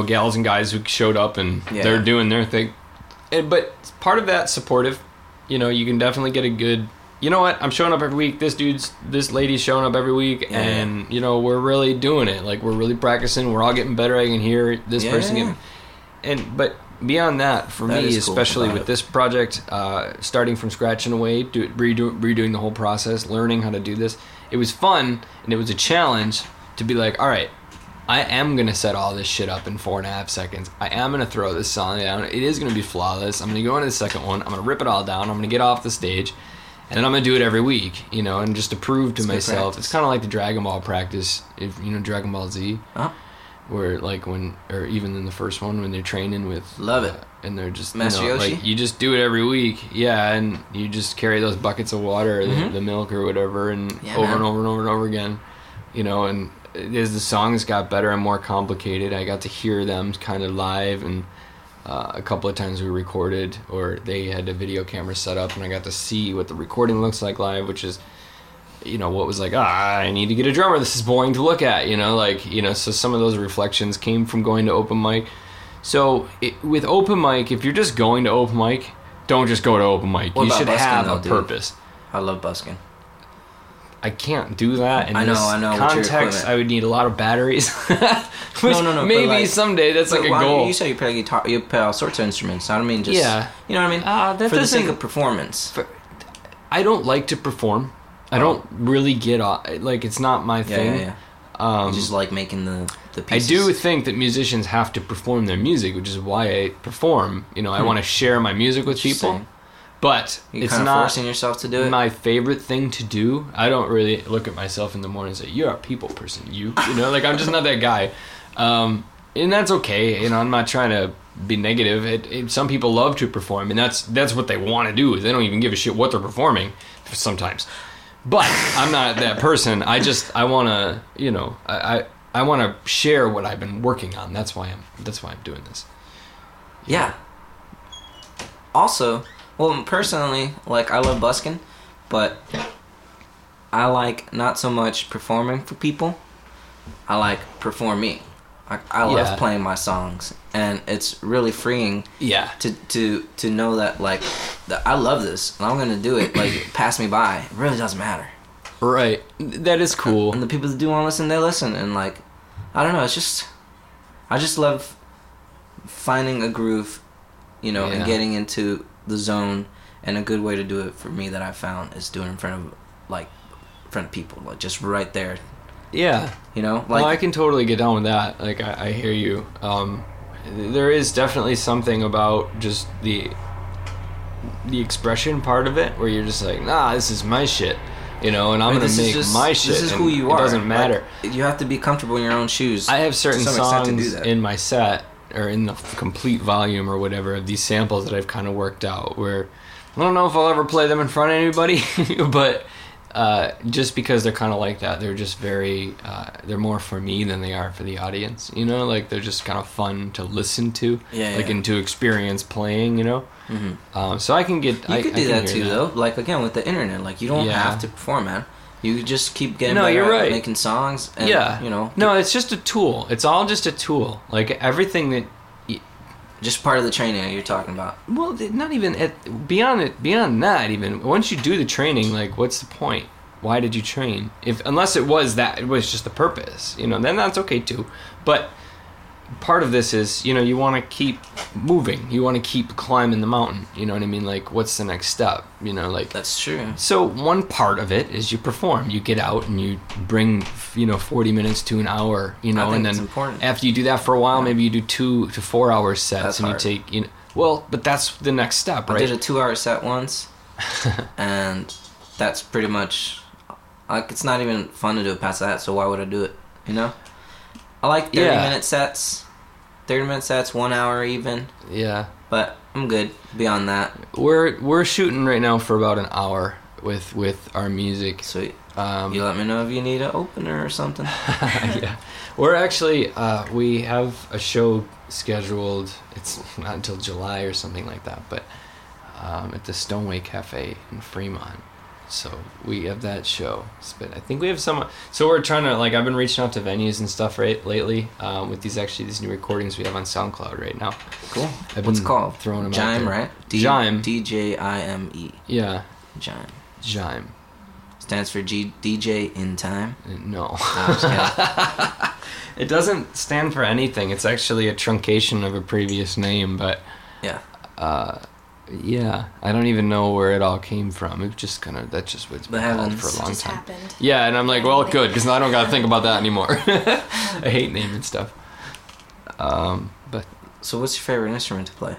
know gals and guys who showed up and Yeah. they're doing their thing. And, but part of that supportive, you know, you can definitely get a good. You know what? I'm showing up every week. This dude's, this lady's showing up every week, Yeah, and you know we're really doing it. Like we're really practicing. We're all getting better. I can hear this person getting. And but beyond that, for That me, cool especially with it. this project, uh, starting from scratch in a way, do, redo, redoing the whole process, learning how to do this, it was fun and it was a challenge to be like, all right, I am gonna set all this shit up in four and a half seconds. I am gonna throw this song down. It is gonna be flawless. I'm gonna go into the second one. I'm gonna rip it all down. I'm gonna get off the stage, and then I'm gonna do it every week. You know, and just to prove to It's myself, it's kind of like the Dragon Ball practice. If you know Dragon Ball Z, Huh? where like when, or even in the first one when they're training with Love it. Uh, and they're just Master you know, Roshi? like you just do it every week yeah and you just carry those buckets of water or the, mm-hmm. the milk or whatever and Yeah, over man. and over and over and over again you know and as the songs got better and more complicated i got to hear them kind of live and uh, a couple of times we recorded or they had a video camera set up and i got to see what the recording looks like live which is you know what was like ah i need to get a drummer this is boring to look at you know like you know so some of those reflections came from going to open mic so it, with open mic if you're just going to open mic don't just go to open mic What you should busking, have though, a dude? purpose I love busking. I can't do that in I know, this I know, context. I would need a lot of batteries. Which No, no, no, Maybe like- someday that's like a why- goal. You say you play guitar, you play all sorts of instruments. I don't mean just. Yeah. You know what I mean? Uh, that For the sake of performance. I don't like to perform. I Oh. don't really get off. Like it's not my Yeah, thing. yeah, yeah. Um, you just like making the the pieces. I do think that musicians have to perform their music, which is why I perform. You know, I Hmm. want to share my music with people, Interesting. But You it's not forcing yourself to do it. my favorite thing to do. I don't really look at myself in the morning and say, "You're a people person." You, you know, like I'm just not that guy, um, and that's okay. You know, I'm not trying to be negative. It, it, some people love to perform, and that's that's what they want to do. Is They don't even give a shit what they're performing sometimes. But I'm not that person. I just I want to, you know, I I, I want to share what I've been working on. That's why I'm that's why I'm doing this. Yeah. Also, well, personally, like I love busking, but I like not so much performing for people. I like performing. I, I love Yeah. playing my songs, and it's really freeing Yeah. to to to know that like that I love this and I'm gonna do it. Like pass me by, it really doesn't matter. Right. That is cool. And the people that do want to listen, they listen. And like, I don't know, it's just, I just love finding a groove, you know, Yeah. and getting into the zone. And a good way to do it for me that I found is doing it in front of, like, in front of people, like just right there, Yeah. you know, like well, I can totally get down with that. Like, I, I hear you. Um, there is definitely something about just the the expression part of it where you're just like, nah, this is my shit, you know, and I'm mean, gonna make just- my shit. This is who you are. it doesn't matter. Like, you have to be comfortable in your own shoes. I have certain some extent to do songs in my set or in the complete volume or whatever of these samples that I've kind of worked out where I don't know if I'll ever play them in front of anybody, but uh, just because they're kind of like that, they're just very uh, they're more for me than they are for the audience. You know, like they're just kind of fun to listen to, Yeah, like yeah. and to experience playing. You know, Mhm. um, so I can get You I, could do can that too, though. Like again with the internet, like you don't Yeah. have to perform, man. You just keep getting No, better you're at right. making songs. And, yeah, you know, no, it's just a tool. It's all just a tool. Like everything that just part of the training you're talking about. Well, not even at, beyond it. Beyond that, even once you do the training, like, what's the point? Why did you train? If unless it was that, it was just the purpose. You know, then that's okay too. But part of this is, you know, you want to keep moving. You want to keep climbing the mountain. You know what I mean? Like, what's the next step? You know, like That's true. so one part of it is you perform. You get out and you bring, you know, 40 minutes to an hour, you know, and then important. after you do that for a while, maybe you do two to four hour sets That's and hard. you take, you know, well, but that's the next step, right I did a two-hour set once, and that's pretty much like it's not even fun to do it past that. So why would I do it? You know, I like Yeah. thirty-minute sets, thirty-minute sets, one hour even. yeah. But I'm good beyond that. We're we're shooting right now for about an hour with with our music. Sweet. Um, You let me know if you need an opener or something. yeah, we're actually uh, we have a show scheduled. It's not until July or something like that, but um, at the Stoneway Cafe in Fremont. So we have that show. But I think we have some. So we're trying to like I've been reaching out to venues and stuff right lately um, with these actually these new recordings we have on SoundCloud right now. Cool. I've What's it called? throwing 'em out Djime, right? Djime. D J I M E. Yeah, Djime. Djime. Stands for G DJ in time. Uh, No. Kidding. it doesn't stand for anything. It's actually a truncation of a previous name, but yeah. uh, yeah, I don't even know where it all came from. It just kind of that's just been called for a long time. happened. Yeah, and I'm like, well, good, because I don't gotta think about that anymore. I hate naming stuff. Um, but So what's your favorite instrument to play?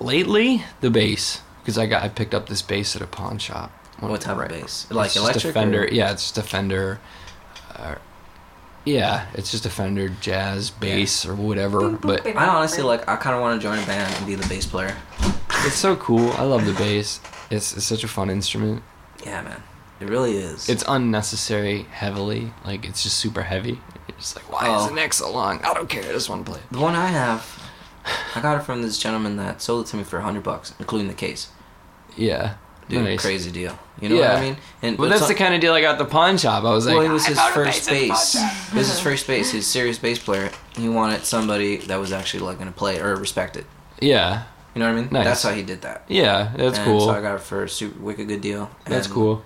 lately, the bass, because I got I picked up this bass at a pawn shop. What type of bass? Like electric Fender. or- Yeah, it's just a Fender. Uh, yeah, it's just a Fender jazz bass or whatever. But I honestly like. I kind of want to join a band and be the bass player. it's so cool. I love the bass. It's, it's such a fun instrument. Yeah, man. It really is. It's unnecessary heavily. Like it's just super heavy. It's like why is Oh. the neck so long? I don't care. I just want to play. it. the one I have. I got it from this gentleman that sold it to me for a hundred bucks, including the case. Yeah. Dude, nice. crazy deal. You know what I mean? And Well, that's the kind of deal I got at the pawn shop. I was like, well, it was his first bass at the pawn bass. shop. It was his first bass. His serious bass player. He wanted somebody that was actually like gonna play it or respect it. Yeah. You know what I mean? Nice. That's how he did that. Yeah, that's And cool. So I got it for a super wicked good deal. That's cool.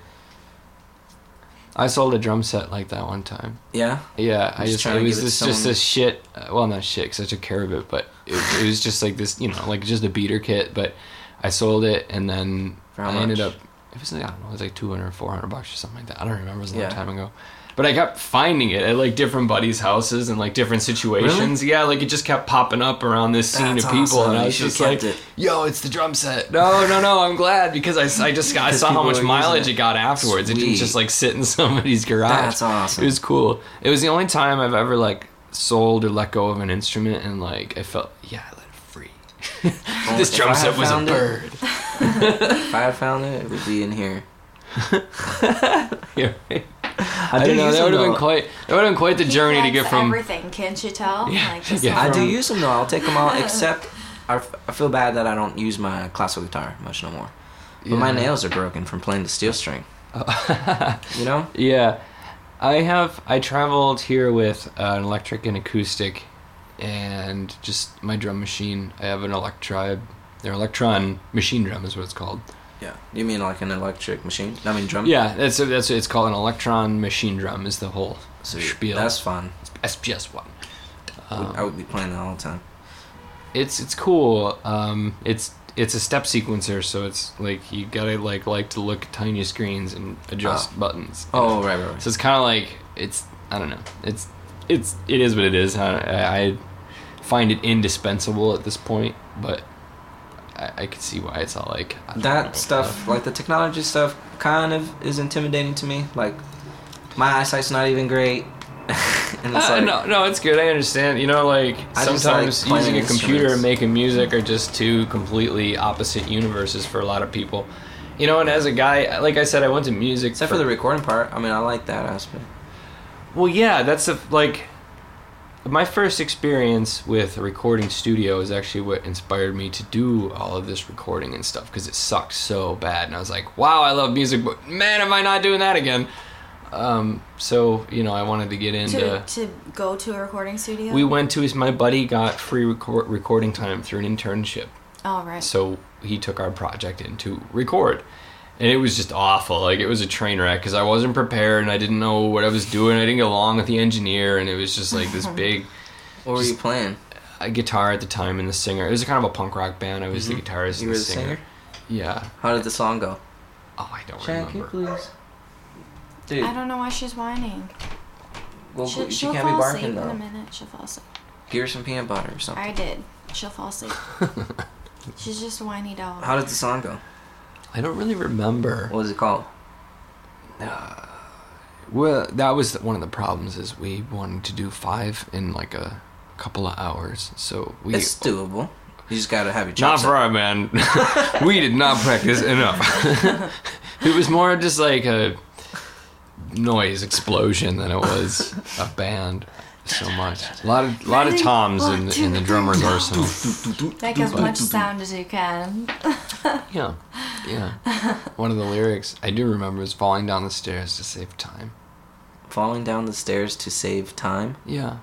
I sold a drum set like that one time. Yeah. Yeah, I Just just it was give it just this shit. Uh, well, not shit, because I took care of it, but it, it was just like this, you know, like just a beater kit. But I sold it, and then I ended up. It was like, I don't know, it was like 200 or 400 bucks or something like that. I don't remember. It was a long Yeah. time ago. But I kept finding it at like different buddies' houses and like different situations. Yeah, like it just kept popping up around this scene That's of people, awesome. and I was just like, it. "Yo, it's the drum set." No, no, no. I'm glad because I, I just I saw how much mileage it. it got afterwards. It didn't just like sit in somebody's garage. That's awesome. It was cool. It was the only time I've ever like sold or let go of an instrument and like I felt yeah, I let it free. This if drum set was a found it- bird. If I had found it, it would be in here. Yeah. I, do don't know. That would have been quite. That would have been quite the He journey to get from. everything. Can't you tell? Yeah, Like, yeah. I do use them though. I'll take them all Except I, f- I feel bad that I don't use my classical guitar much no more. But my nails are broken from playing the steel string. You know? Yeah, I have. I traveled here with uh, an electric and acoustic, and just my drum machine. I have an Electribe. Their Elektron machine drum is what it's called. Yeah. You mean like an electric machine? I mean drum. Yeah, that's that's it's called an Elektron machine drum. Is the whole Sweet. spiel. That's fun. SPS one. I would- I would be playing that all the time. it's it's cool. Um, it's it's a step sequencer, so it's like you gotta like like to look at tiny screens and adjust Oh. buttons. Oh right, right, right. So it's kind of like it's I don't know. It's it's it is what it is. I, I find it indispensable at this point, but I, I could see why it's all like that stuff, like the technology stuff, kind of is intimidating to me. Like, my eyesight's not even great, and it's Uh, like, no, no, it's good. I understand. You know, like I sometimes like using a computer and making music are just two completely opposite universes for a lot of people. You know, and as a guy, like I said, I went to music. except for the recording part. I mean, I like that aspect. Well, yeah, that's a, like my first experience with a recording studio is actually what inspired me to do all of this recording and stuff because it sucked so bad, and I was like, "Wow, I love music, but man, am I not doing that again?" Um, so you know, I wanted to get into. to, to go to a recording studio. we went to his. My buddy got free record, recording time through an internship, Oh right. so he took our project in to record and it was just awful like it was a train wreck because i wasn't prepared and i didn't know what i was doing i didn't get along with the engineer and it was just like this big What were you playing? a guitar at the time and the singer it was kind of a punk rock band i was Mhm. the guitarist You and were the the singer. singer. yeah How did the song go? oh i don't Shanky, remember please. Dude, I don't know why she's whining. well, she'll she she'll can't be fall barking asleep in a minute. She'll fall asleep. Give her some peanut butter or something. I did. She'll fall asleep. she's just a whiny dog. How did the song go? I don't really remember What was it called? Uh, well that was one of the problems is we wanted to do five in like a couple of hours so we It's doable. You just gotta have your Not for our man. we did not practice enough. it was more just like a noise explosion than it was a band. So much. A lot of lot of toms in in the drummer's arsenal. Make as much sound as you can. Yeah. Yeah. One of the lyrics I do remember is falling down the stairs to save time. Falling down the stairs to save time. Yeah.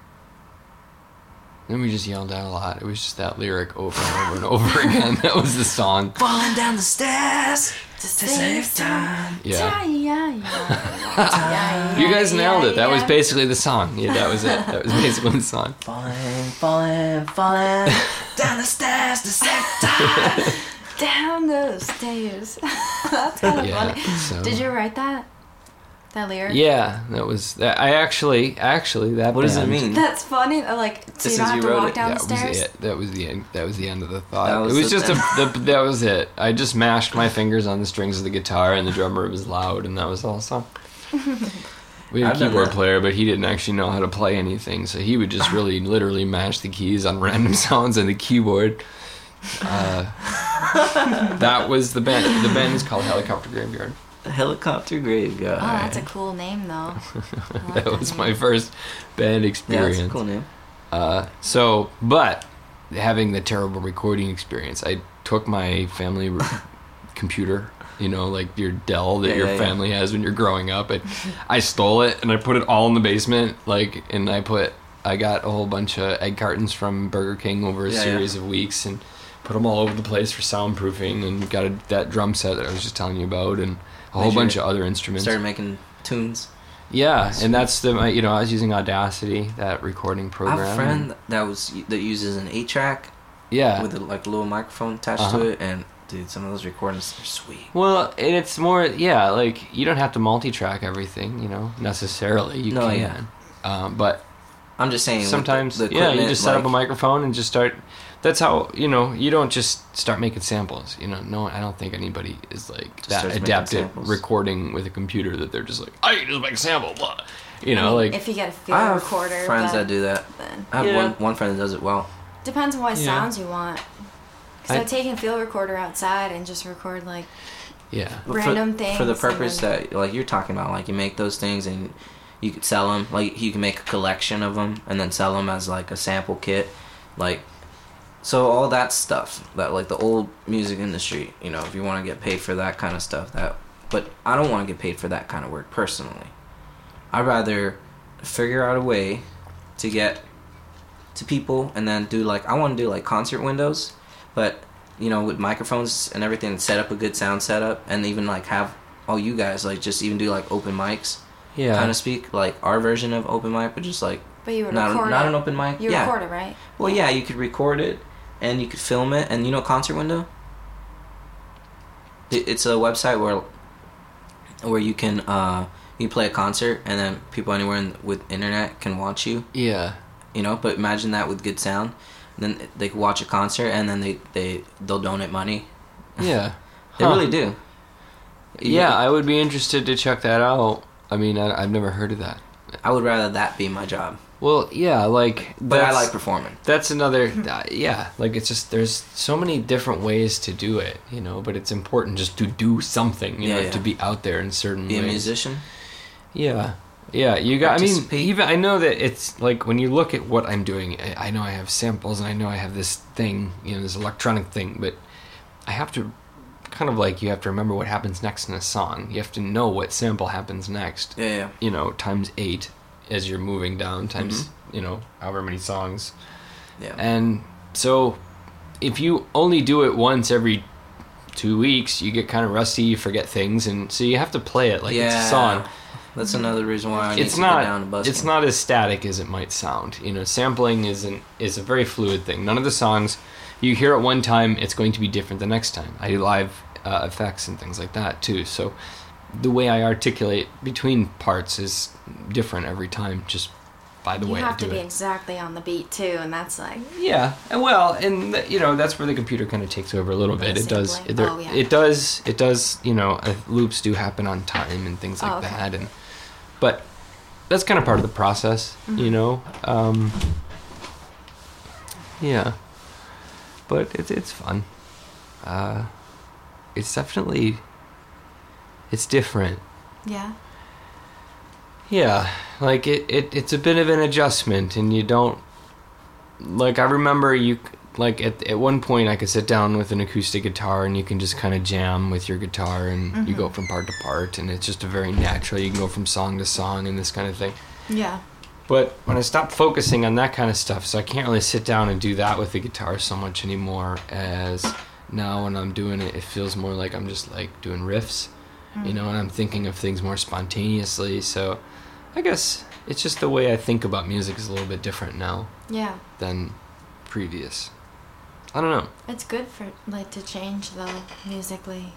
Then we just yelled out a lot. It was just that lyric over and over and over again. That was the song. Falling down the stairs To to save time. Yeah. Yeah, yeah, yeah. You guys nailed it. That was basically the song. Yeah, that was it. That was basically the song. Falling, falling, falling down the stairs to save time. down those stairs. That's kind of Yeah. funny. So. Did you write that? That lyric? Yeah, that was. That, I actually, actually, that. What does it mean? That's funny. Like, so This you don't have you to walk it. down that the stairs. was it. That was the end. That was the end of the thought. That was it was the just a. The, that was it. I just mashed my fingers on the strings of the guitar, and the drummer was loud, and that was all song. We had I've a keyboard that. player, but he didn't actually know how to play anything, so he would just really, literally mash the keys on random sounds on the keyboard. Uh, that was the band. The band is called Helicopter Graveyard. The helicopter graveyard. Oh, that's a cool name, though. Like That was name. my first band yeah, experience. that's a cool name. Uh, so, but having the terrible recording experience, I took my family re- computer, you know, like your Dell that Yeah, your yeah, yeah. family has when you're growing up. And I stole it and I put it all in the basement, like, and I put, I got a whole bunch of egg cartons from Burger King over a Yeah, yeah. series of weeks and put them all over the place for soundproofing and got a, that drum set that I was just telling you about and a whole bunch of other instruments. Started making tunes. Yeah, and that's the my- you know I was using Audacity, that recording program. I have a friend that was that uses an eight track Yeah. with a, like a little microphone attached Uh-huh. to it, and dude, some of those recordings are sweet. Well, and it's more yeah, like you don't have to multi-track everything, you know, necessarily. You No, can, yeah. um, but I'm just saying. with the- sometimes the yeah, you just set up a microphone and just start. That's how you know you don't just start making samples. You know, no, I don't think anybody is like Just that starts making adept at recording with a computer that they're just like I just make a sample, blah. You know, like if you get a field I have recorder, friends that do that. then I have Yeah. one one friend that does it well. depends on what Yeah. sounds you want. Because I- I've taken field recorder outside and just record like yeah, Random for, things for the purpose then- that like you're talking about like you make those things and you could sell them like you can make a collection of them and then sell them as like a sample kit like so all that stuff that like the old music industry you know if you want to get paid for that kind of stuff that but i don't want to get paid for that kind of work personally i'd rather figure out a way to get to people and then do like i want to do like concert windows but you know with microphones and everything set up a good sound setup and even like have all you guys like just even do like open mics yeah. kind of speak like our version of open mic but just like But you would not, record not it. an open mic You yeah record it, right? well yeah you could record it and you could film it and you know concert window it's a website where where you can uh you play a concert and then people anywhere in, with internet can watch you yeah. you know but imagine that with good sound then they could watch a concert and then they they they'll donate money Yeah. they Huh. really do Yeah, I would be interested to check that out. I mean, I, I've never heard of that. I would rather that be my job Well, yeah, like, but I like performing That's another, uh, yeah. Like it's just there's so many different ways to do it, you know. But it's important just to do something, you Yeah, know, yeah. to be out there in certain be a musician Yeah, yeah. You got. I mean, even I know that it's like when you look at what I'm doing. I, I know I have samples and I know I have this thing, you know, this electronic thing, but I have to kind of like you have to remember what happens next in a song. You have to know what sample happens next. yeah yeah You know, times eight as you're moving down, times Mm-hmm. you know however many songs. yeah And so, if you only do it once every two weeks, you get kind of rusty, you forget things, and so you have to play it like it's a song. That's another reason why I It's to get down to not. It's not as static as it might sound. You know, sampling is an is a very fluid thing. None of the songs you hear it one time, it's going to be different the next time. I do live uh, effects and things like that too. So the way I articulate between parts is different every time, just by the way. you way have I do to be it. exactly on the beat too, and that's like Yeah, and well, and you know that's where the computer kind of takes over a little bit. It does, it, Oh, yeah. it does, it does. You know, uh, loops do happen on time and things like Oh, okay. that, and but that's kind of part of the process, Mm-hmm. you know. Um, yeah, but it's it's fun. Uh, it's definitely it's different. yeah. Yeah, like it, it it's a bit of an adjustment, and you don't like. I remember you like at at one point I could sit down with an acoustic guitar and you can just kind of jam with your guitar and you go mm-hmm. from part to part and it's just a very natural. You can go from song to song and this kind of thing. Yeah. But when I stopped focusing on that kind of stuff, so I can't really sit down and do that with the guitar so much anymore. As now when I'm doing it, it feels more like I'm just like doing riffs, you know, and I'm thinking of things more spontaneously. So I guess it's just the way I think about music is a little bit different now Yeah. than previous. I don't know. It's good for like to change though musically.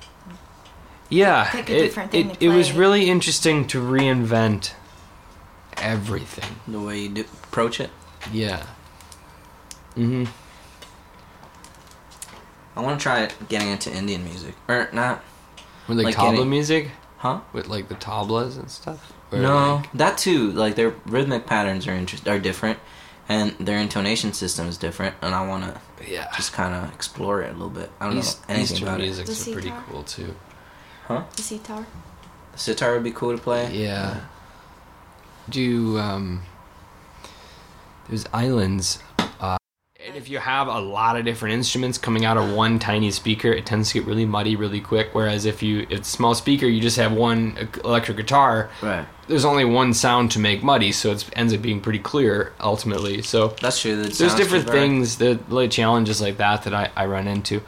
Yeah, Pick a it, different thing it, to it was really interesting to reinvent everything. The way you do, approach it. Yeah. Mm-hmm. I want to try getting into Indian music, or not? With like, Like tabla getting- music, Huh? with like the tablas and stuff. Or, no, like- that too. Like their rhythmic patterns are interest are different, and their intonation system is different. And I want to yeah. just kind of explore it a little bit. I don't East, know anything Eastern about it. music's The pretty cool too. Huh? The sitar. The sitar would be cool to play. Yeah. Do um. There's islands. If you have a lot of different instruments coming out of one tiny speaker, it tends to get really muddy really quick. Whereas if you it's a small speaker, you just have one electric guitar. Right. There's only one sound to make muddy, so it ends up being pretty clear ultimately. So That's true. that there's different things that like challenges like that that I, I run into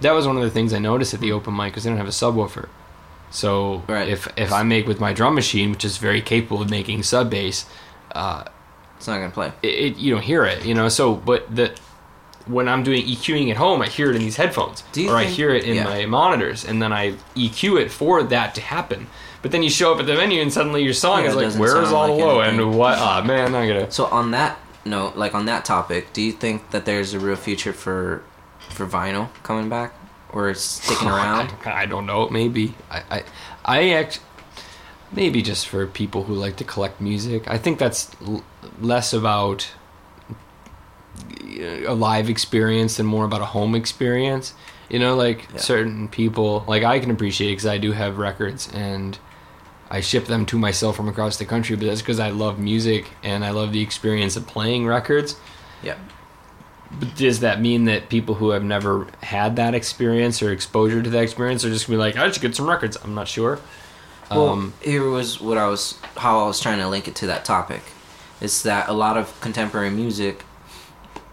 that was one of the things i noticed at the open mic because they don't have a subwoofer so Right. if if i make with my drum machine which is very capable of making sub bass uh, It's not gonna play. it, it you don't hear it you know so but the when i'm doing eqing at home i hear it in these headphones or i hear it in yeah. my monitors and then i eq it for that to happen but then you show up at the venue and suddenly your song Yeah, is like where's all like the low anything. and what ah man i gotta So on that note, like on that topic, do you think that there's a real future for for vinyl coming back, or it's sticking around? I, don't know. Maybe I, I, I act. Maybe just for people who like to collect music. I think that's less about a live experience and more about a home experience. You know, like Yeah. certain people, like I can appreciate because I do have records and I ship them to myself from across the country. But that's because I love music and I love the experience of playing records. Yeah. But does that mean that people who have never had that experience or exposure to that experience are just gonna be like, I should get some records? I'm not sure. Well, um, here was what I was how I was trying to link it to that topic. Is that a lot of contemporary music,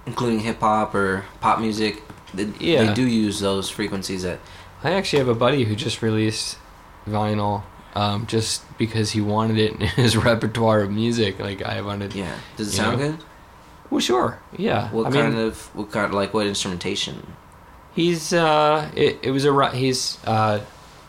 including hip hop or pop music, they, Yeah. they do use those frequencies that I actually have a buddy who just released vinyl, um, just because he wanted it in his repertoire of music. Like I wanted. yeah. Does it sound know? good? Well, sure. Yeah. What I kind mean, of what kind of, like what instrumentation? he's uh, it, it was a he's uh,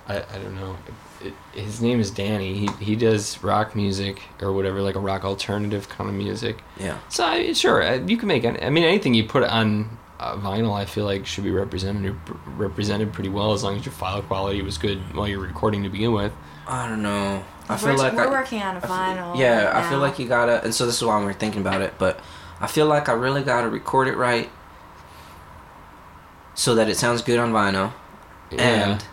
I, I don't know. It, his name is Danny. He he does rock music or whatever, like a rock alternative kind of music. Yeah. So I, sure, uh, you can make. Any, I mean, anything you put on uh, vinyl, I feel like should be represented represented pretty well as long as your file quality was good while you're recording to begin with. I don't know. I we're, feel like we're I, working on a I feel- vinyl. yeah, right I feel like you gotta, and so this is why we're thinking about it. But I feel like I really gotta record it right, so that it sounds good on vinyl, and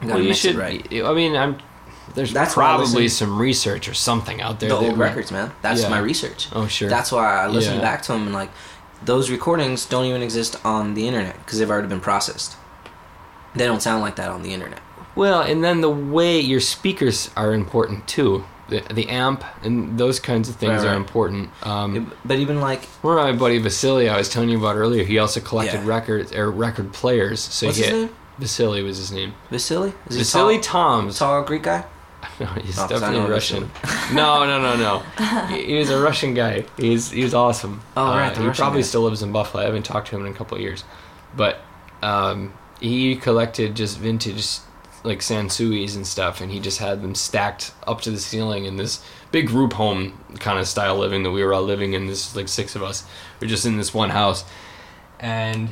I well, you should. right. I mean, I'm. There's That's probably some research or something out there. The old records, man. That's Yeah. my research. Oh sure. That's why I listen Yeah. back to them and like those recordings don't even exist on the internet because they've already been processed. They don't sound like that on the internet. well, and then the way your speakers are important too. The, the amp and those kinds of things Right, are important. Um, But even like, Well, my buddy Vasily, I was telling you about earlier, he also collected Yeah. records or record players. So what's he his had, name? Vasily was his name. Vasily? Is he Vasily tall, Toms. tall Greek guy? No, he's Oh, definitely Russian. no, no, no, no. he, he was a Russian guy. He's he was awesome. Oh, right, Uh, he Russian probably guy. still lives in Buffalo. I haven't talked to him in a couple of years, but um, he collected just vintage like sansuis and stuff, and he just had them stacked up to the ceiling in this big group home kind of style living that we were all living in. This like six of us. We're just in this one house, and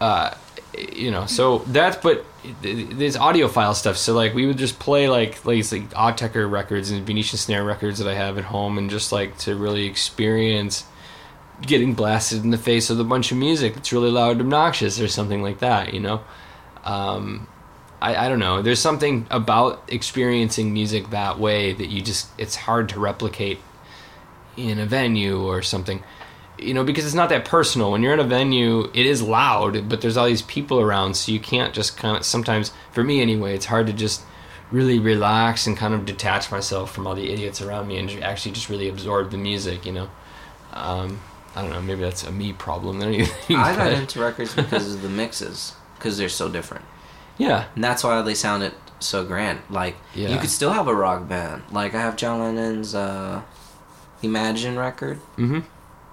uh, you know, so that's but there's audiophile stuff. So like we would just play like like like Autechre records and Venetian Snares records that I have at home, and just like to really experience getting blasted in the face with a bunch of music that's really loud and obnoxious or something like that. You know, um, I I don't know. There's something about experiencing music that way that you just it's hard to replicate in a venue or something. You know, because it's not that personal. When you're in a venue, it is loud, but there's all these people around, so you can't just kind of. Sometimes, for me anyway, it's hard to just really relax and kind of detach myself from all the idiots around me and actually just really absorb the music. You know, um, I don't know. Maybe that's a me problem anything. I got into records because of the mixes, because they're so different, yeah, and that's why they sounded so grand. Like you could still have a rock band. Like I have John Lennon's uh, Imagine record, mm-hmm.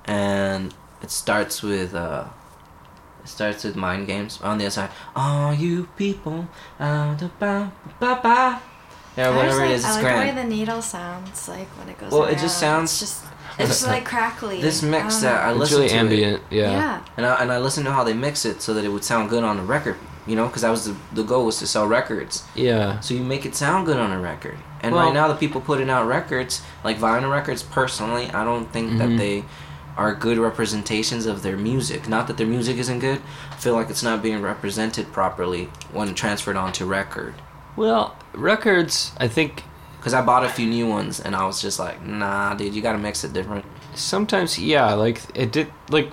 And it starts with uh, it starts with mind games on the other side. All you people, uh, da ba ba ba. Yeah, whatever like, it is, I like grand. the way the needle sounds like when it goes. Well, it just sounds- It's just, it's just like crackly. This mix don't that I know. It's listen really to it. ambient. yeah. Yeah. and I, and I listened to how they mix it so that it would sound good on the record. You know, because that was the the goal was to sell records. yeah, So you make it sound good on a record. And Well- right now, the people putting out records like vinyl records, personally, I don't think Mhm. that they are good representations of their music. Not that their music isn't good. I feel like it's not being represented properly when transferred onto record. Well, records, I think Because I bought a few new ones, and I was just like, nah, dude, you gotta mix it different. sometimes, yeah, like it did, like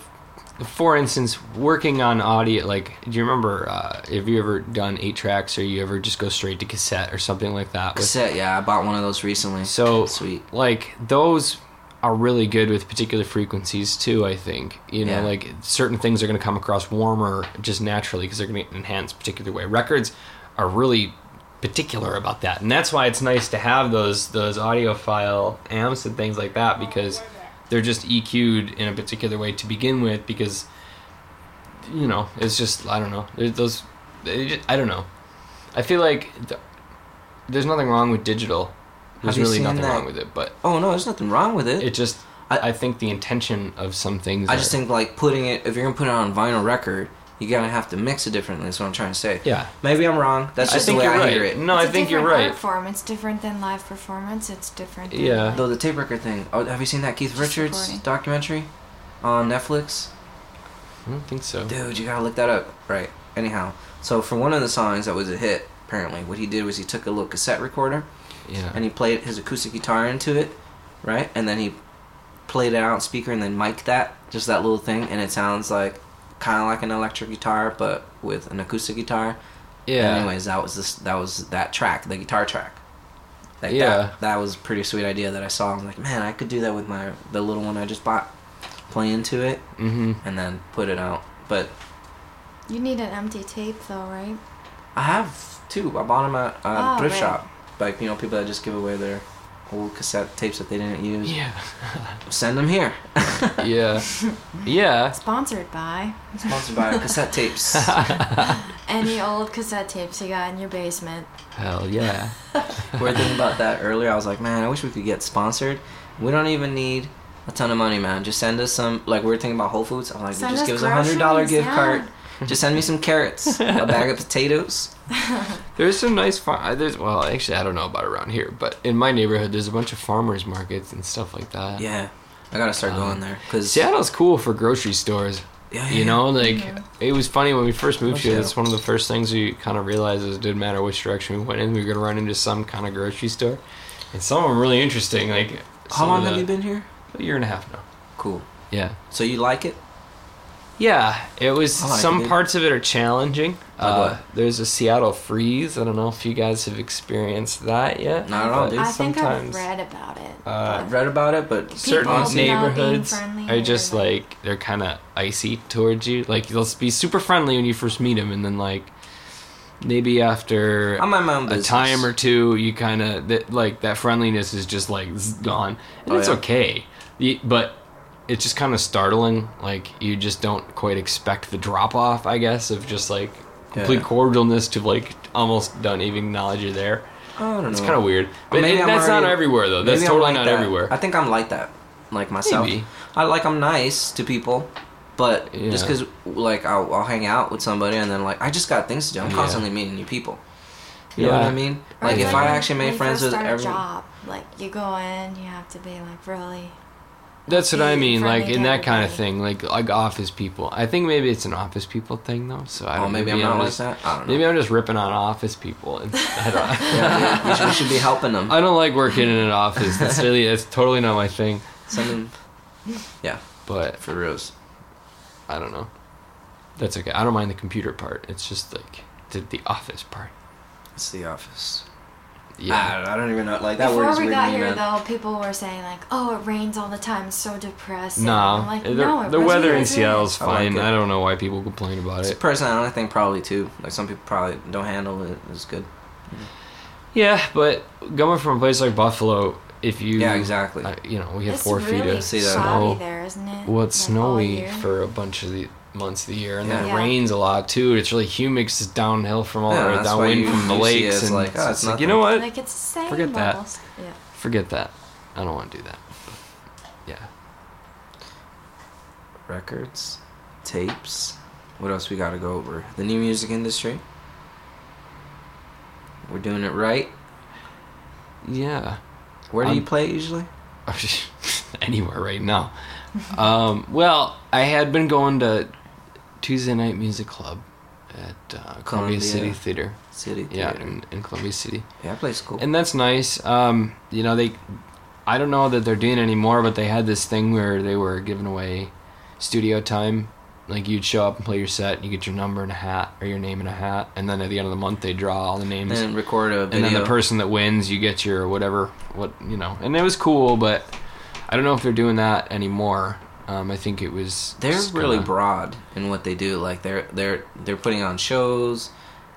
for instance, working on audio. Like, do you remember? Uh, have you ever done eight tracks, or you ever just go straight to cassette or something like that? with- Cassette, yeah, I bought one of those recently. So, Sweet. like those are really good with particular frequencies too. I think you know, Yeah. like certain things are going to come across warmer just naturally because they're going to enhance a particular way. Records are really particular about that, and that's why it's nice to have those those audiophile amps and things like that because they're just EQ'd in a particular way to begin with because you know it's just I don't know there's those they just, I don't know I feel like th- there's nothing wrong with digital there's really nothing that- wrong with it but Oh, no, there's nothing wrong with it. it just I- I, think the intention of some things I just think, like, putting it, if you're gonna put it on vinyl record, you gotta have to mix it differently. That's what I'm trying to say. yeah Maybe I'm wrong. That's I just think the way you're I right hear it. no It's I a think you're right Art form. It's different than live performance. It's different. Than Yeah. Though the tape record thing. Oh, have you seen that Keith Just Richards recording. documentary on Netflix? I don't think so Dude, you gotta look that up. Right. Anyhow, so for one of the songs that was a hit, apparently, what he did was he took a little cassette recorder yeah and he played his acoustic guitar into it, right? And then he played it out on speaker and then mic'd that, just that little thing, and it sounds like kind of like an electric guitar, but with an acoustic guitar. yeah Anyways, that was this. That was that track, the guitar track. Like Yeah. That, that was a pretty sweet idea that I saw. I'm like, man, I could do that with my the little one I just bought. Play into it mm-hmm and then put it out. But You need an empty tape, though, right? I have two. I bought them at uh, Oh, thrift right. shop. Like you know, people that just give away their old cassette tapes that they didn't use. yeah Send them here. yeah yeah Sponsored by Sponsored by cassette tapes. any old cassette tapes you got in your basement. hell yeah we were thinking about that earlier. I was like, man, I wish we could get sponsored. We don't even need a ton of money, man. Just send us some. Like we were thinking about Whole Foods. I'm like, Send just us give us a hundred dollar gift yeah. card. Just send me some carrots, a bag of potatoes. There's some nice farm. There's well, actually, I don't know about around here, but in my neighborhood, there's a bunch of farmers markets and stuff like that. Yeah, I gotta start Um, going there because Seattle's cool for grocery stores. yeah, You know, like Mhm. it was funny when we first moved here. Seattle. That's one of the first things we kind of realized is it didn't matter which direction we went in, we were gonna run into some kind of grocery store, and some of them really interesting. Like How some long of have the- you been here? A year and a half now. Cool. Yeah. So you like it? Yeah, it was. Like some it. parts of it are challenging. Uh. There's a Seattle freeze. I don't know if you guys have experienced that yet. Not at all, but dude. I think I've read about it. uh, I've read about it, but certain neighborhoods friendly are just like- like they're kind of icy towards you. Like they'll be super friendly when you first meet them, and then like maybe after I'm my a time or two, you kind of that like that friendliness is just like gone, and Oh, it's yeah. okay. But it's just kind of startling. Like you just don't quite expect the drop off, I guess, of just like complete Yeah. cordialness to like almost don't even acknowledge you're there. I don't know. It's kind of weird, but maybe it- I'm that's not everywhere though. That's totally like not that. everywhere. I think I'm like that, like myself. Maybe. I like I'm nice to people, but just because like I'll, I'll hang out with somebody and then like I just got things to do. I'm Yeah. constantly meeting new people. You know what I mean? Or Like if I when- actually when made you friends first with start a everyone. job, like you go in, you have to be like really. That's what I mean, like in that kind of thing, like like office people. I think maybe it's an office people thing though. So I Oh, don't. maybe I'm not like just, that. I don't know. Maybe I'm just ripping on office people. And I don't, yeah, we, should, we should be helping them. I don't like working in an office. That's really that's totally not my thing. Send them Yeah, But for reals. I don't know. That's okay. I don't mind the computer part. It's just like the, the office part. It's the office. Yeah. I, I don't even know. Like that word Before is we got here, man. though, people were saying like, "Oh, it rains all the time. It's so depressing." no, I'm like, the, no, the weather in really. Seattle's I like fine. it. I don't know why people complain about it. It's a it. personality thing, probably too. Like some people probably don't handle it as good. Yeah, but going from a place like Buffalo, if you Yeah, exactly. uh, you know, we have It's four really feet of See that. cloudy snow. there, isn't it? Well, it's Like, snowy for a bunch of the months of the year, and then Yeah. rains a lot too. It's really humid 'cause it's downhill from all Yeah, or downwind from the you see it lakes, and like, oh, it's it's like, you know what? Like it's the same. Forget that. Yeah. Forget that. I don't want to do that. Yeah. Records, tapes. What else we got to go over? The new music industry. We're doing it right. Yeah. Where do you I'm- play usually? Anywhere right now. um, well, I had been going to Tuesday Night Music Club at uh, Columbia Columbia. City Theater. City Yeah, in, in Columbia City. Yeah, that place cool. And that's nice. Um, you know, they, I don't know that they're doing it anymore, but they had this thing where they were giving away studio time. Like you'd show up and play your set, and you get your number in a hat or your name in a hat, and then at the end of the month they draw all the names. and record a video. and then the person that wins, you get your whatever, what you know. And it was cool, but I don't know if they're doing that anymore. Um, I think it was. they're really kinda- broad in what they do. Like they're they're they're putting on shows.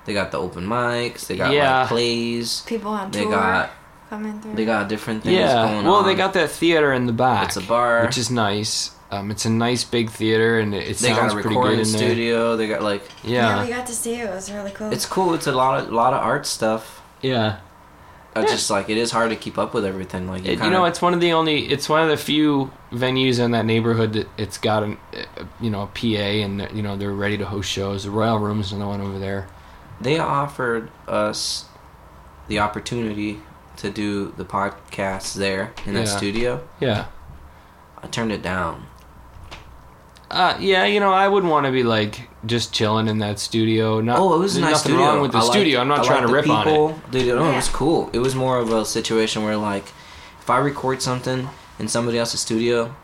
They got the open mics. They got Yeah. like plays. People on They tour got coming through. they got different things Yeah, going well, on. they got that theater in the back. It's a bar. which is nice. Um, it's a nice big theater, and it, it they sounds got a pretty good recording in there. studio. They got like yeah. yeah, we got to see it. It was really cool. it's cool. It's a lot of lot of art stuff. yeah. I Yeah. just like it is hard to keep up with everything. Like you, It, kinda- know, it's one of the only. It's one of the few venues in that neighborhood that it's got an, uh, you know, a PA, and you know they're ready to host shows. The Royal Room's another one over there. they offered us the opportunity to do the podcast there in that Yeah. studio. Yeah. I turned it down. Uh, yeah, you know, I wouldn't want to be like just chilling in that studio. Not, oh, it was a there's nice nothing studio. wrong with the I liked- studio. I'm not I trying to rip the on it. people. Dude, no, it was cool. It was more of a situation where like, if I record something in somebody else's studio,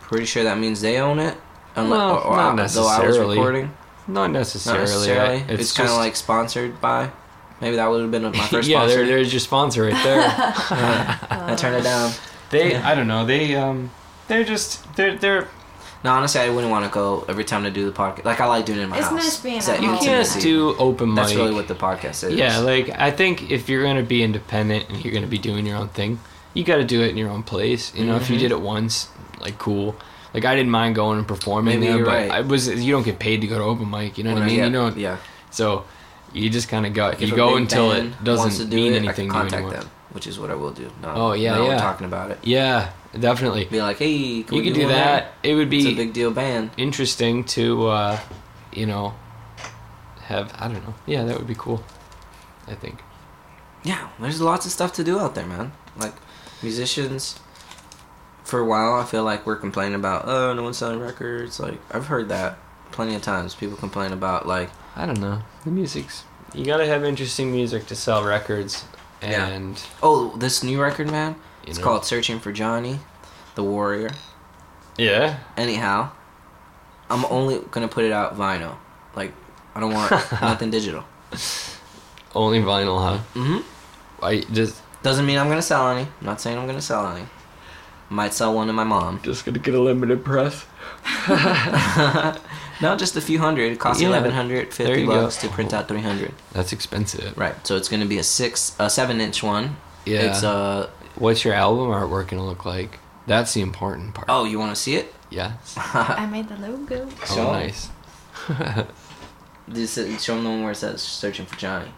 pretty sure that means they own it. Unless, Well, or, or not I- though I was necessarily. recording. Not Not necessarily. necessarily. I- It's, kind of like sponsored by. Maybe that would have been my first yeah, sponsor. there, there's your sponsor right there. I turned it down. they, Yeah. I don't know. They, um, they're just they're they're. No, honestly, I wouldn't want to go every time to do the podcast. Like I like doing it in my It's house. nice being It's at that You home. can't do open mic. That's really what the podcast is. Yeah, like I think if you're gonna be independent and you're gonna be doing your own thing, you got to do it in your own place. You know, if you Mhm. did it once, like cool. Like I didn't mind going and performing Maybe there, you're but right. I was you don't get paid to go to open mic. You know what When I mean? get- you know, Yeah. so you just kind of go. If you go until it doesn't do mean it, anything I to can you contact anymore. them, which is what I will do. No, Oh, yeah, now we're yeah. talking about it. Yeah, definitely. Be like, hey, can you we could do one that. It would be It's a big deal band. interesting to, uh, you know, have I don't know. Yeah, that would be cool. I think. Yeah, there's lots of stuff to do out there, man. Like musicians. For a while, I feel like we're complaining about, oh, no one's selling records. Like I've heard that plenty of times. People complain about like, I don't know. The music's you gotta have interesting music to sell records, Yeah. and oh, this new record, man. You It's know. called "Searching for Johnny, the Warrior." Yeah. Anyhow, I'm only gonna put it out vinyl. Like I don't want nothing digital. Only vinyl, huh? Mm-hmm. I just Doesn't mean I'm gonna sell any. I'm not saying I'm gonna sell any. Might sell one to my mom. just gonna get a limited press. no, just a few hundred. It costs Yeah. eleven hundred fifty you go. bucks to print out three hundred. That's expensive. Right. So it's gonna be a six, a seven inch one. Yeah. It's uh. What's your album artwork gonna look like? That's the important part. Oh, you want to see it? Yes. I made the logo. So- Oh, nice. This show them the one where it says "Searching for Johnny."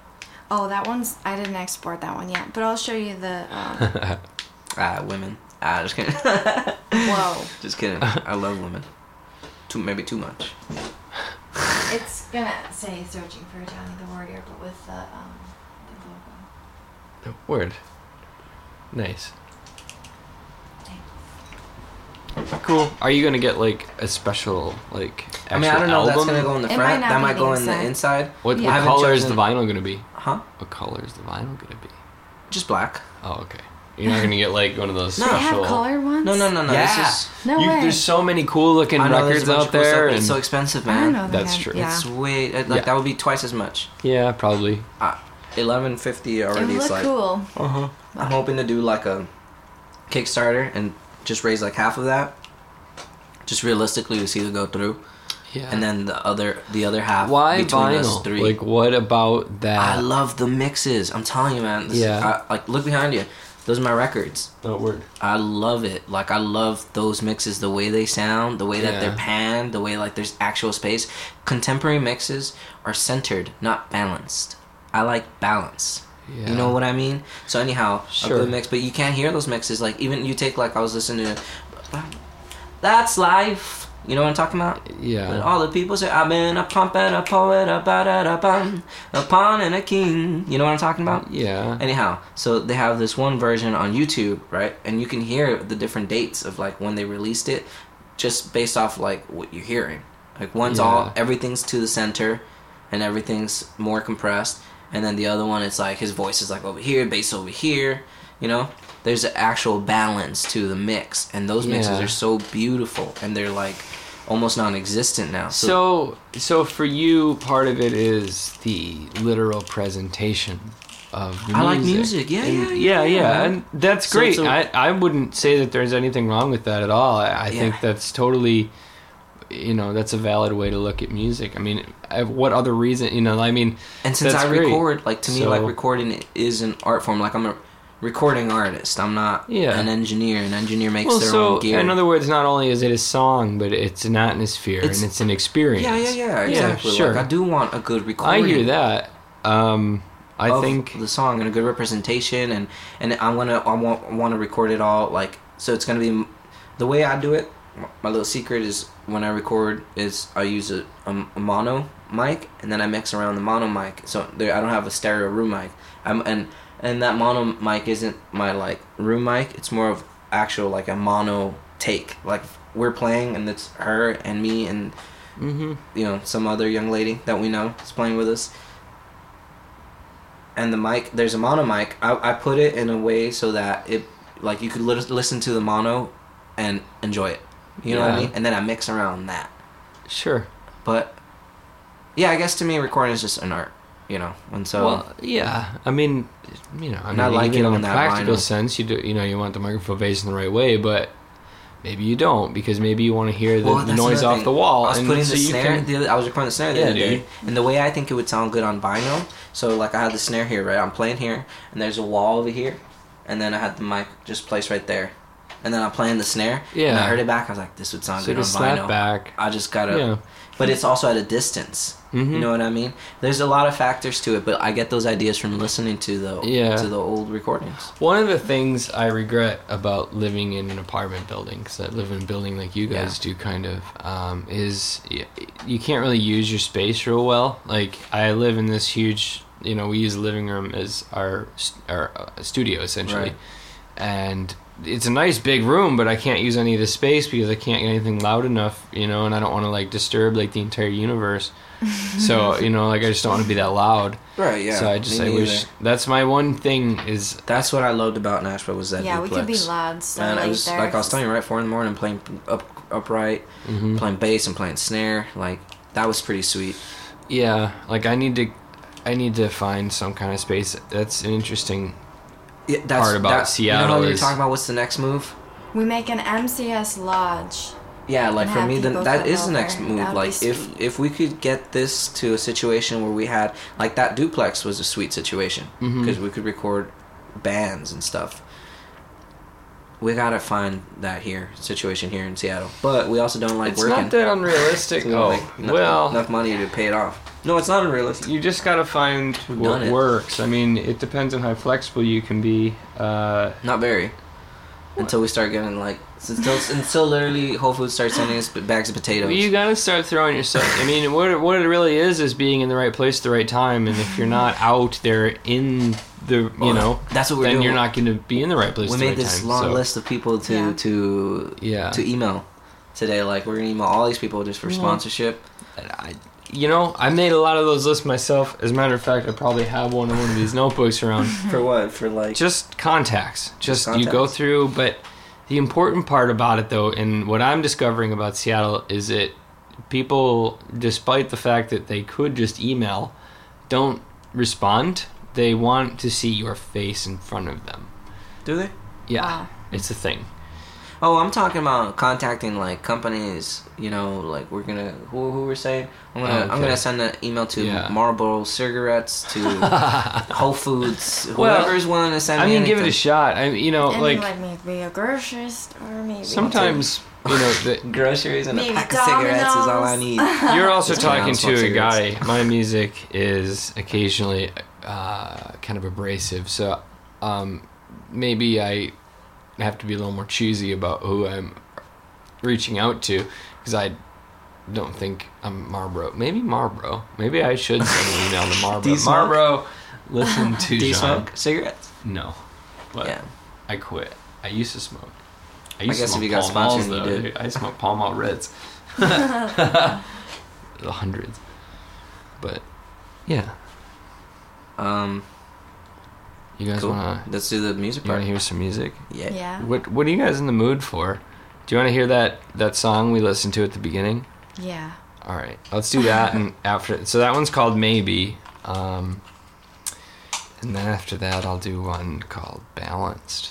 Oh, that one's. I didn't export that one yet, but I'll show you the. Um, Ah, women. Ah, just kidding. whoa. just kidding. I love women. Too maybe too much. It's gonna say "Searching for Johnny the Warrior," but with the um, the logo. Word. Nice. Cool. Are you gonna get like a special like? I mean, I don't know. if That's album? gonna go in the It front. might not That be might the go in the inside. inside. What, Yeah. what haven't color is the chosen- vinyl gonna be? Huh? What color is the vinyl gonna be? Just black. Oh, okay. You're not gonna get like one of those No. They special. have colored ones. No, no, no, no. Yeah. This is. No You- way. There's so many cool looking I know there's records a bunch out of cool stuff, there, but and it's so expensive, I man. know they That's have- true. Yeah. It's way uh, like Yeah. that would be twice as much. yeah, probably. Eleven fifty it already. would It's look like cool. Uh huh. I'm hoping to do like a Kickstarter and just raise like half of that, just realistically to see it go through, Yeah. and then the other the other half why between us vinyl? three. Like, what about that? I love the mixes. I'm telling you, man. This is- Yeah. I, like look behind you. Those are my records. Oh, word. I love it. Like I love those mixes, the way they sound, the way that Yeah. they're panned, the way like there's actual space. Contemporary mixes are centered, not balanced. I like balance. Yeah. You know what I mean? So anyhow, Sure. a good mix, but you can't hear those mixes. Like even you take like I was listening to, that's life. You know what I'm talking about? But Yeah. all the people say I've been a pumpet, a poet, a ba da da bum, a pawn and a king. You know what I'm talking about? Yeah. Anyhow, so they have this one version on YouTube, right? And you can hear the different dates of like when they released it, just based off like what you're hearing. Like one's Yeah. all everything's to the center, and everything's more compressed, and then the other one it's like his voice is like over here, bass over here. You know, there's an actual balance to the mix, and those mixes Yeah. are so beautiful, and they're like almost non-existent now. So, So, so for you, part of it is the literal presentation of the I like music. music. Yeah, And- yeah, yeah, yeah, yeah, and that's great. it's a- I I wouldn't say that there's anything wrong with that at all. I, I Yeah. think that's totally, you know, that's a valid way to look at music. I mean, I, what other reason? You know, I mean, And since I great. record, like to me, So- like recording is an art form. Like I'm a recording artist. I'm not Yeah. an engineer. An engineer makes well, their so own gear. in other words, not only is it a song, but it's an atmosphere It's- and it's an experience. yeah, yeah, yeah, exactly. sure. Like I do want a good recording. I hear that. Um, I of think the song and a good representation, and and I'm gonna I want I want to record it all like so. It's gonna be the way I do it. My little secret is when I record is I use a, a, a mono mic and then I mix around the mono mic. So there I don't have a stereo room mic. I'm and and that mono mic isn't my like room mic. It's more of actual like a mono take. Like we're playing and it's her and me and hmm you know some other young lady that we know is playing with us and the mic there's a mono mic i, I put it in a way so that it like you could lis- listen to the mono and enjoy it you know what i mean and then i mix around that sure. but yeah i guess to me recording is just an art you know and so well, yeah. I mean, you know, I And I mean, like even it in on a practical vinyl. sense, you do, you know, you want the microphone facing the right way, but maybe you don't because maybe you want to hear the, Well, the noise off thing. the wall. I was and putting so the snare. can- The other, I was recording the snare the Yeah, other day, dude. and the way I think it would sound good on vinyl. So like I had the snare here, right? I'm playing here, and there's a wall over here, and then I had the mic just placed right there, and then I'm playing the snare. And Yeah. I heard it back. I was like, this would sound so good on vinyl. back. I just gotta. Yeah. But it's also at a distance. Mhm. You know what I mean? There's a lot of factors to it, but I get those ideas from listening to the Yeah. to the old recordings. One of the things I regret about living in an apartment building, because I live in a building like you guys do, kind of, um, is you can't really use your space real well. Like I live in this huge, you know, we use the living room as our our uh, studio essentially, Right. and it's a nice big room, but I can't use any of the space because I can't get anything loud enough, you know, and I don't want to like disturb like the entire universe. so you know, like I just don't want to be that loud. Right. Yeah. so I just me I wish that's my one thing is That's what I loved about Nashville was that. yeah, we could be loud. So Man, like it was there- like I was telling you right four in the morning playing up upright, Mhm. playing bass and playing snare. Like that was pretty sweet. Yeah, like I need to, I need to find some kind of space. That's an interesting. Yeah, that's, Part about that, Seattle You know how you're is- talking about what's the next move? We make an MCS lodge. Yeah, like for me, then people that the next move. That would Like if sweet. if we could get this to a situation where we had like that duplex was a sweet situation mm-hmm. because we could record bands and stuff. We gotta find that here situation here in Seattle, but we also don't like it's working. not that unrealistic. We Oh, make enough- well, enough money to pay it off. No, it's not unrealistic. you just gotta find We've what done it. works. I mean, it depends on how flexible you can be. Uh, Not very. Until we start getting like until until literally Whole Foods starts sending us bags of potatoes. you gotta start throwing yourself. I mean, what it, what it really is is being in the right place at the right time. And if you're not out there in the, you Well, know, that's what we're then doing. you're not going to be in the right place. we at the made right this time, long so- list of people to Yeah. to Yeah. to email today. Like we're gonna email all these people just for Well, sponsorship. I, you know, I made a lot of those lists myself. As a matter of fact, I probably have one in one of these notebooks around. For what? For like. just contacts. Just Just you go through, but the important part about it though, and what I'm discovering about Seattle is that people, despite the fact that they could just email, don't respond. They want to see your face in front of them. do they? Yeah, Wow. it's a thing. Oh, I'm talking about contacting like companies. You know, like we're gonna who who we're saying. I'm gonna Oh, I'm gonna send an email to Yeah. Marlboro cigarettes to Whole Foods. Well, Whoever's willing to send I me. mean, give it a shot. I you know, and like like, maybe a grocery store, maybe. sometimes you know the, Groceries and Maybe a pack of cigarettes is all I need. You're also Just talking and smoke to a guy. My music is occasionally uh, kind of abrasive, so um, maybe I have to be a little more choosy about who I'm reaching out to because I don't think I'm Marlboro. Maybe Marlboro. Maybe I should send an email to Marlboro. You smoke? Marlboro, listen to Do you John. smoke cigarettes? No, but Yeah. I quit. I used to smoke. I, guess if smoke you got Malls, sponsored, you though, did. dude. I smoke Pall Mall Reds. the hundreds. But yeah, Um, you guys cool. wanna Let's do the music you part. wanna hear some music? Yeah. Yeah. What What are you guys in the mood for? Do you want to hear that that song we listened to at the beginning? Yeah. All right, let's do that. and after, so that one's called Maybe. Um, and then after that, I'll do one called Balanced.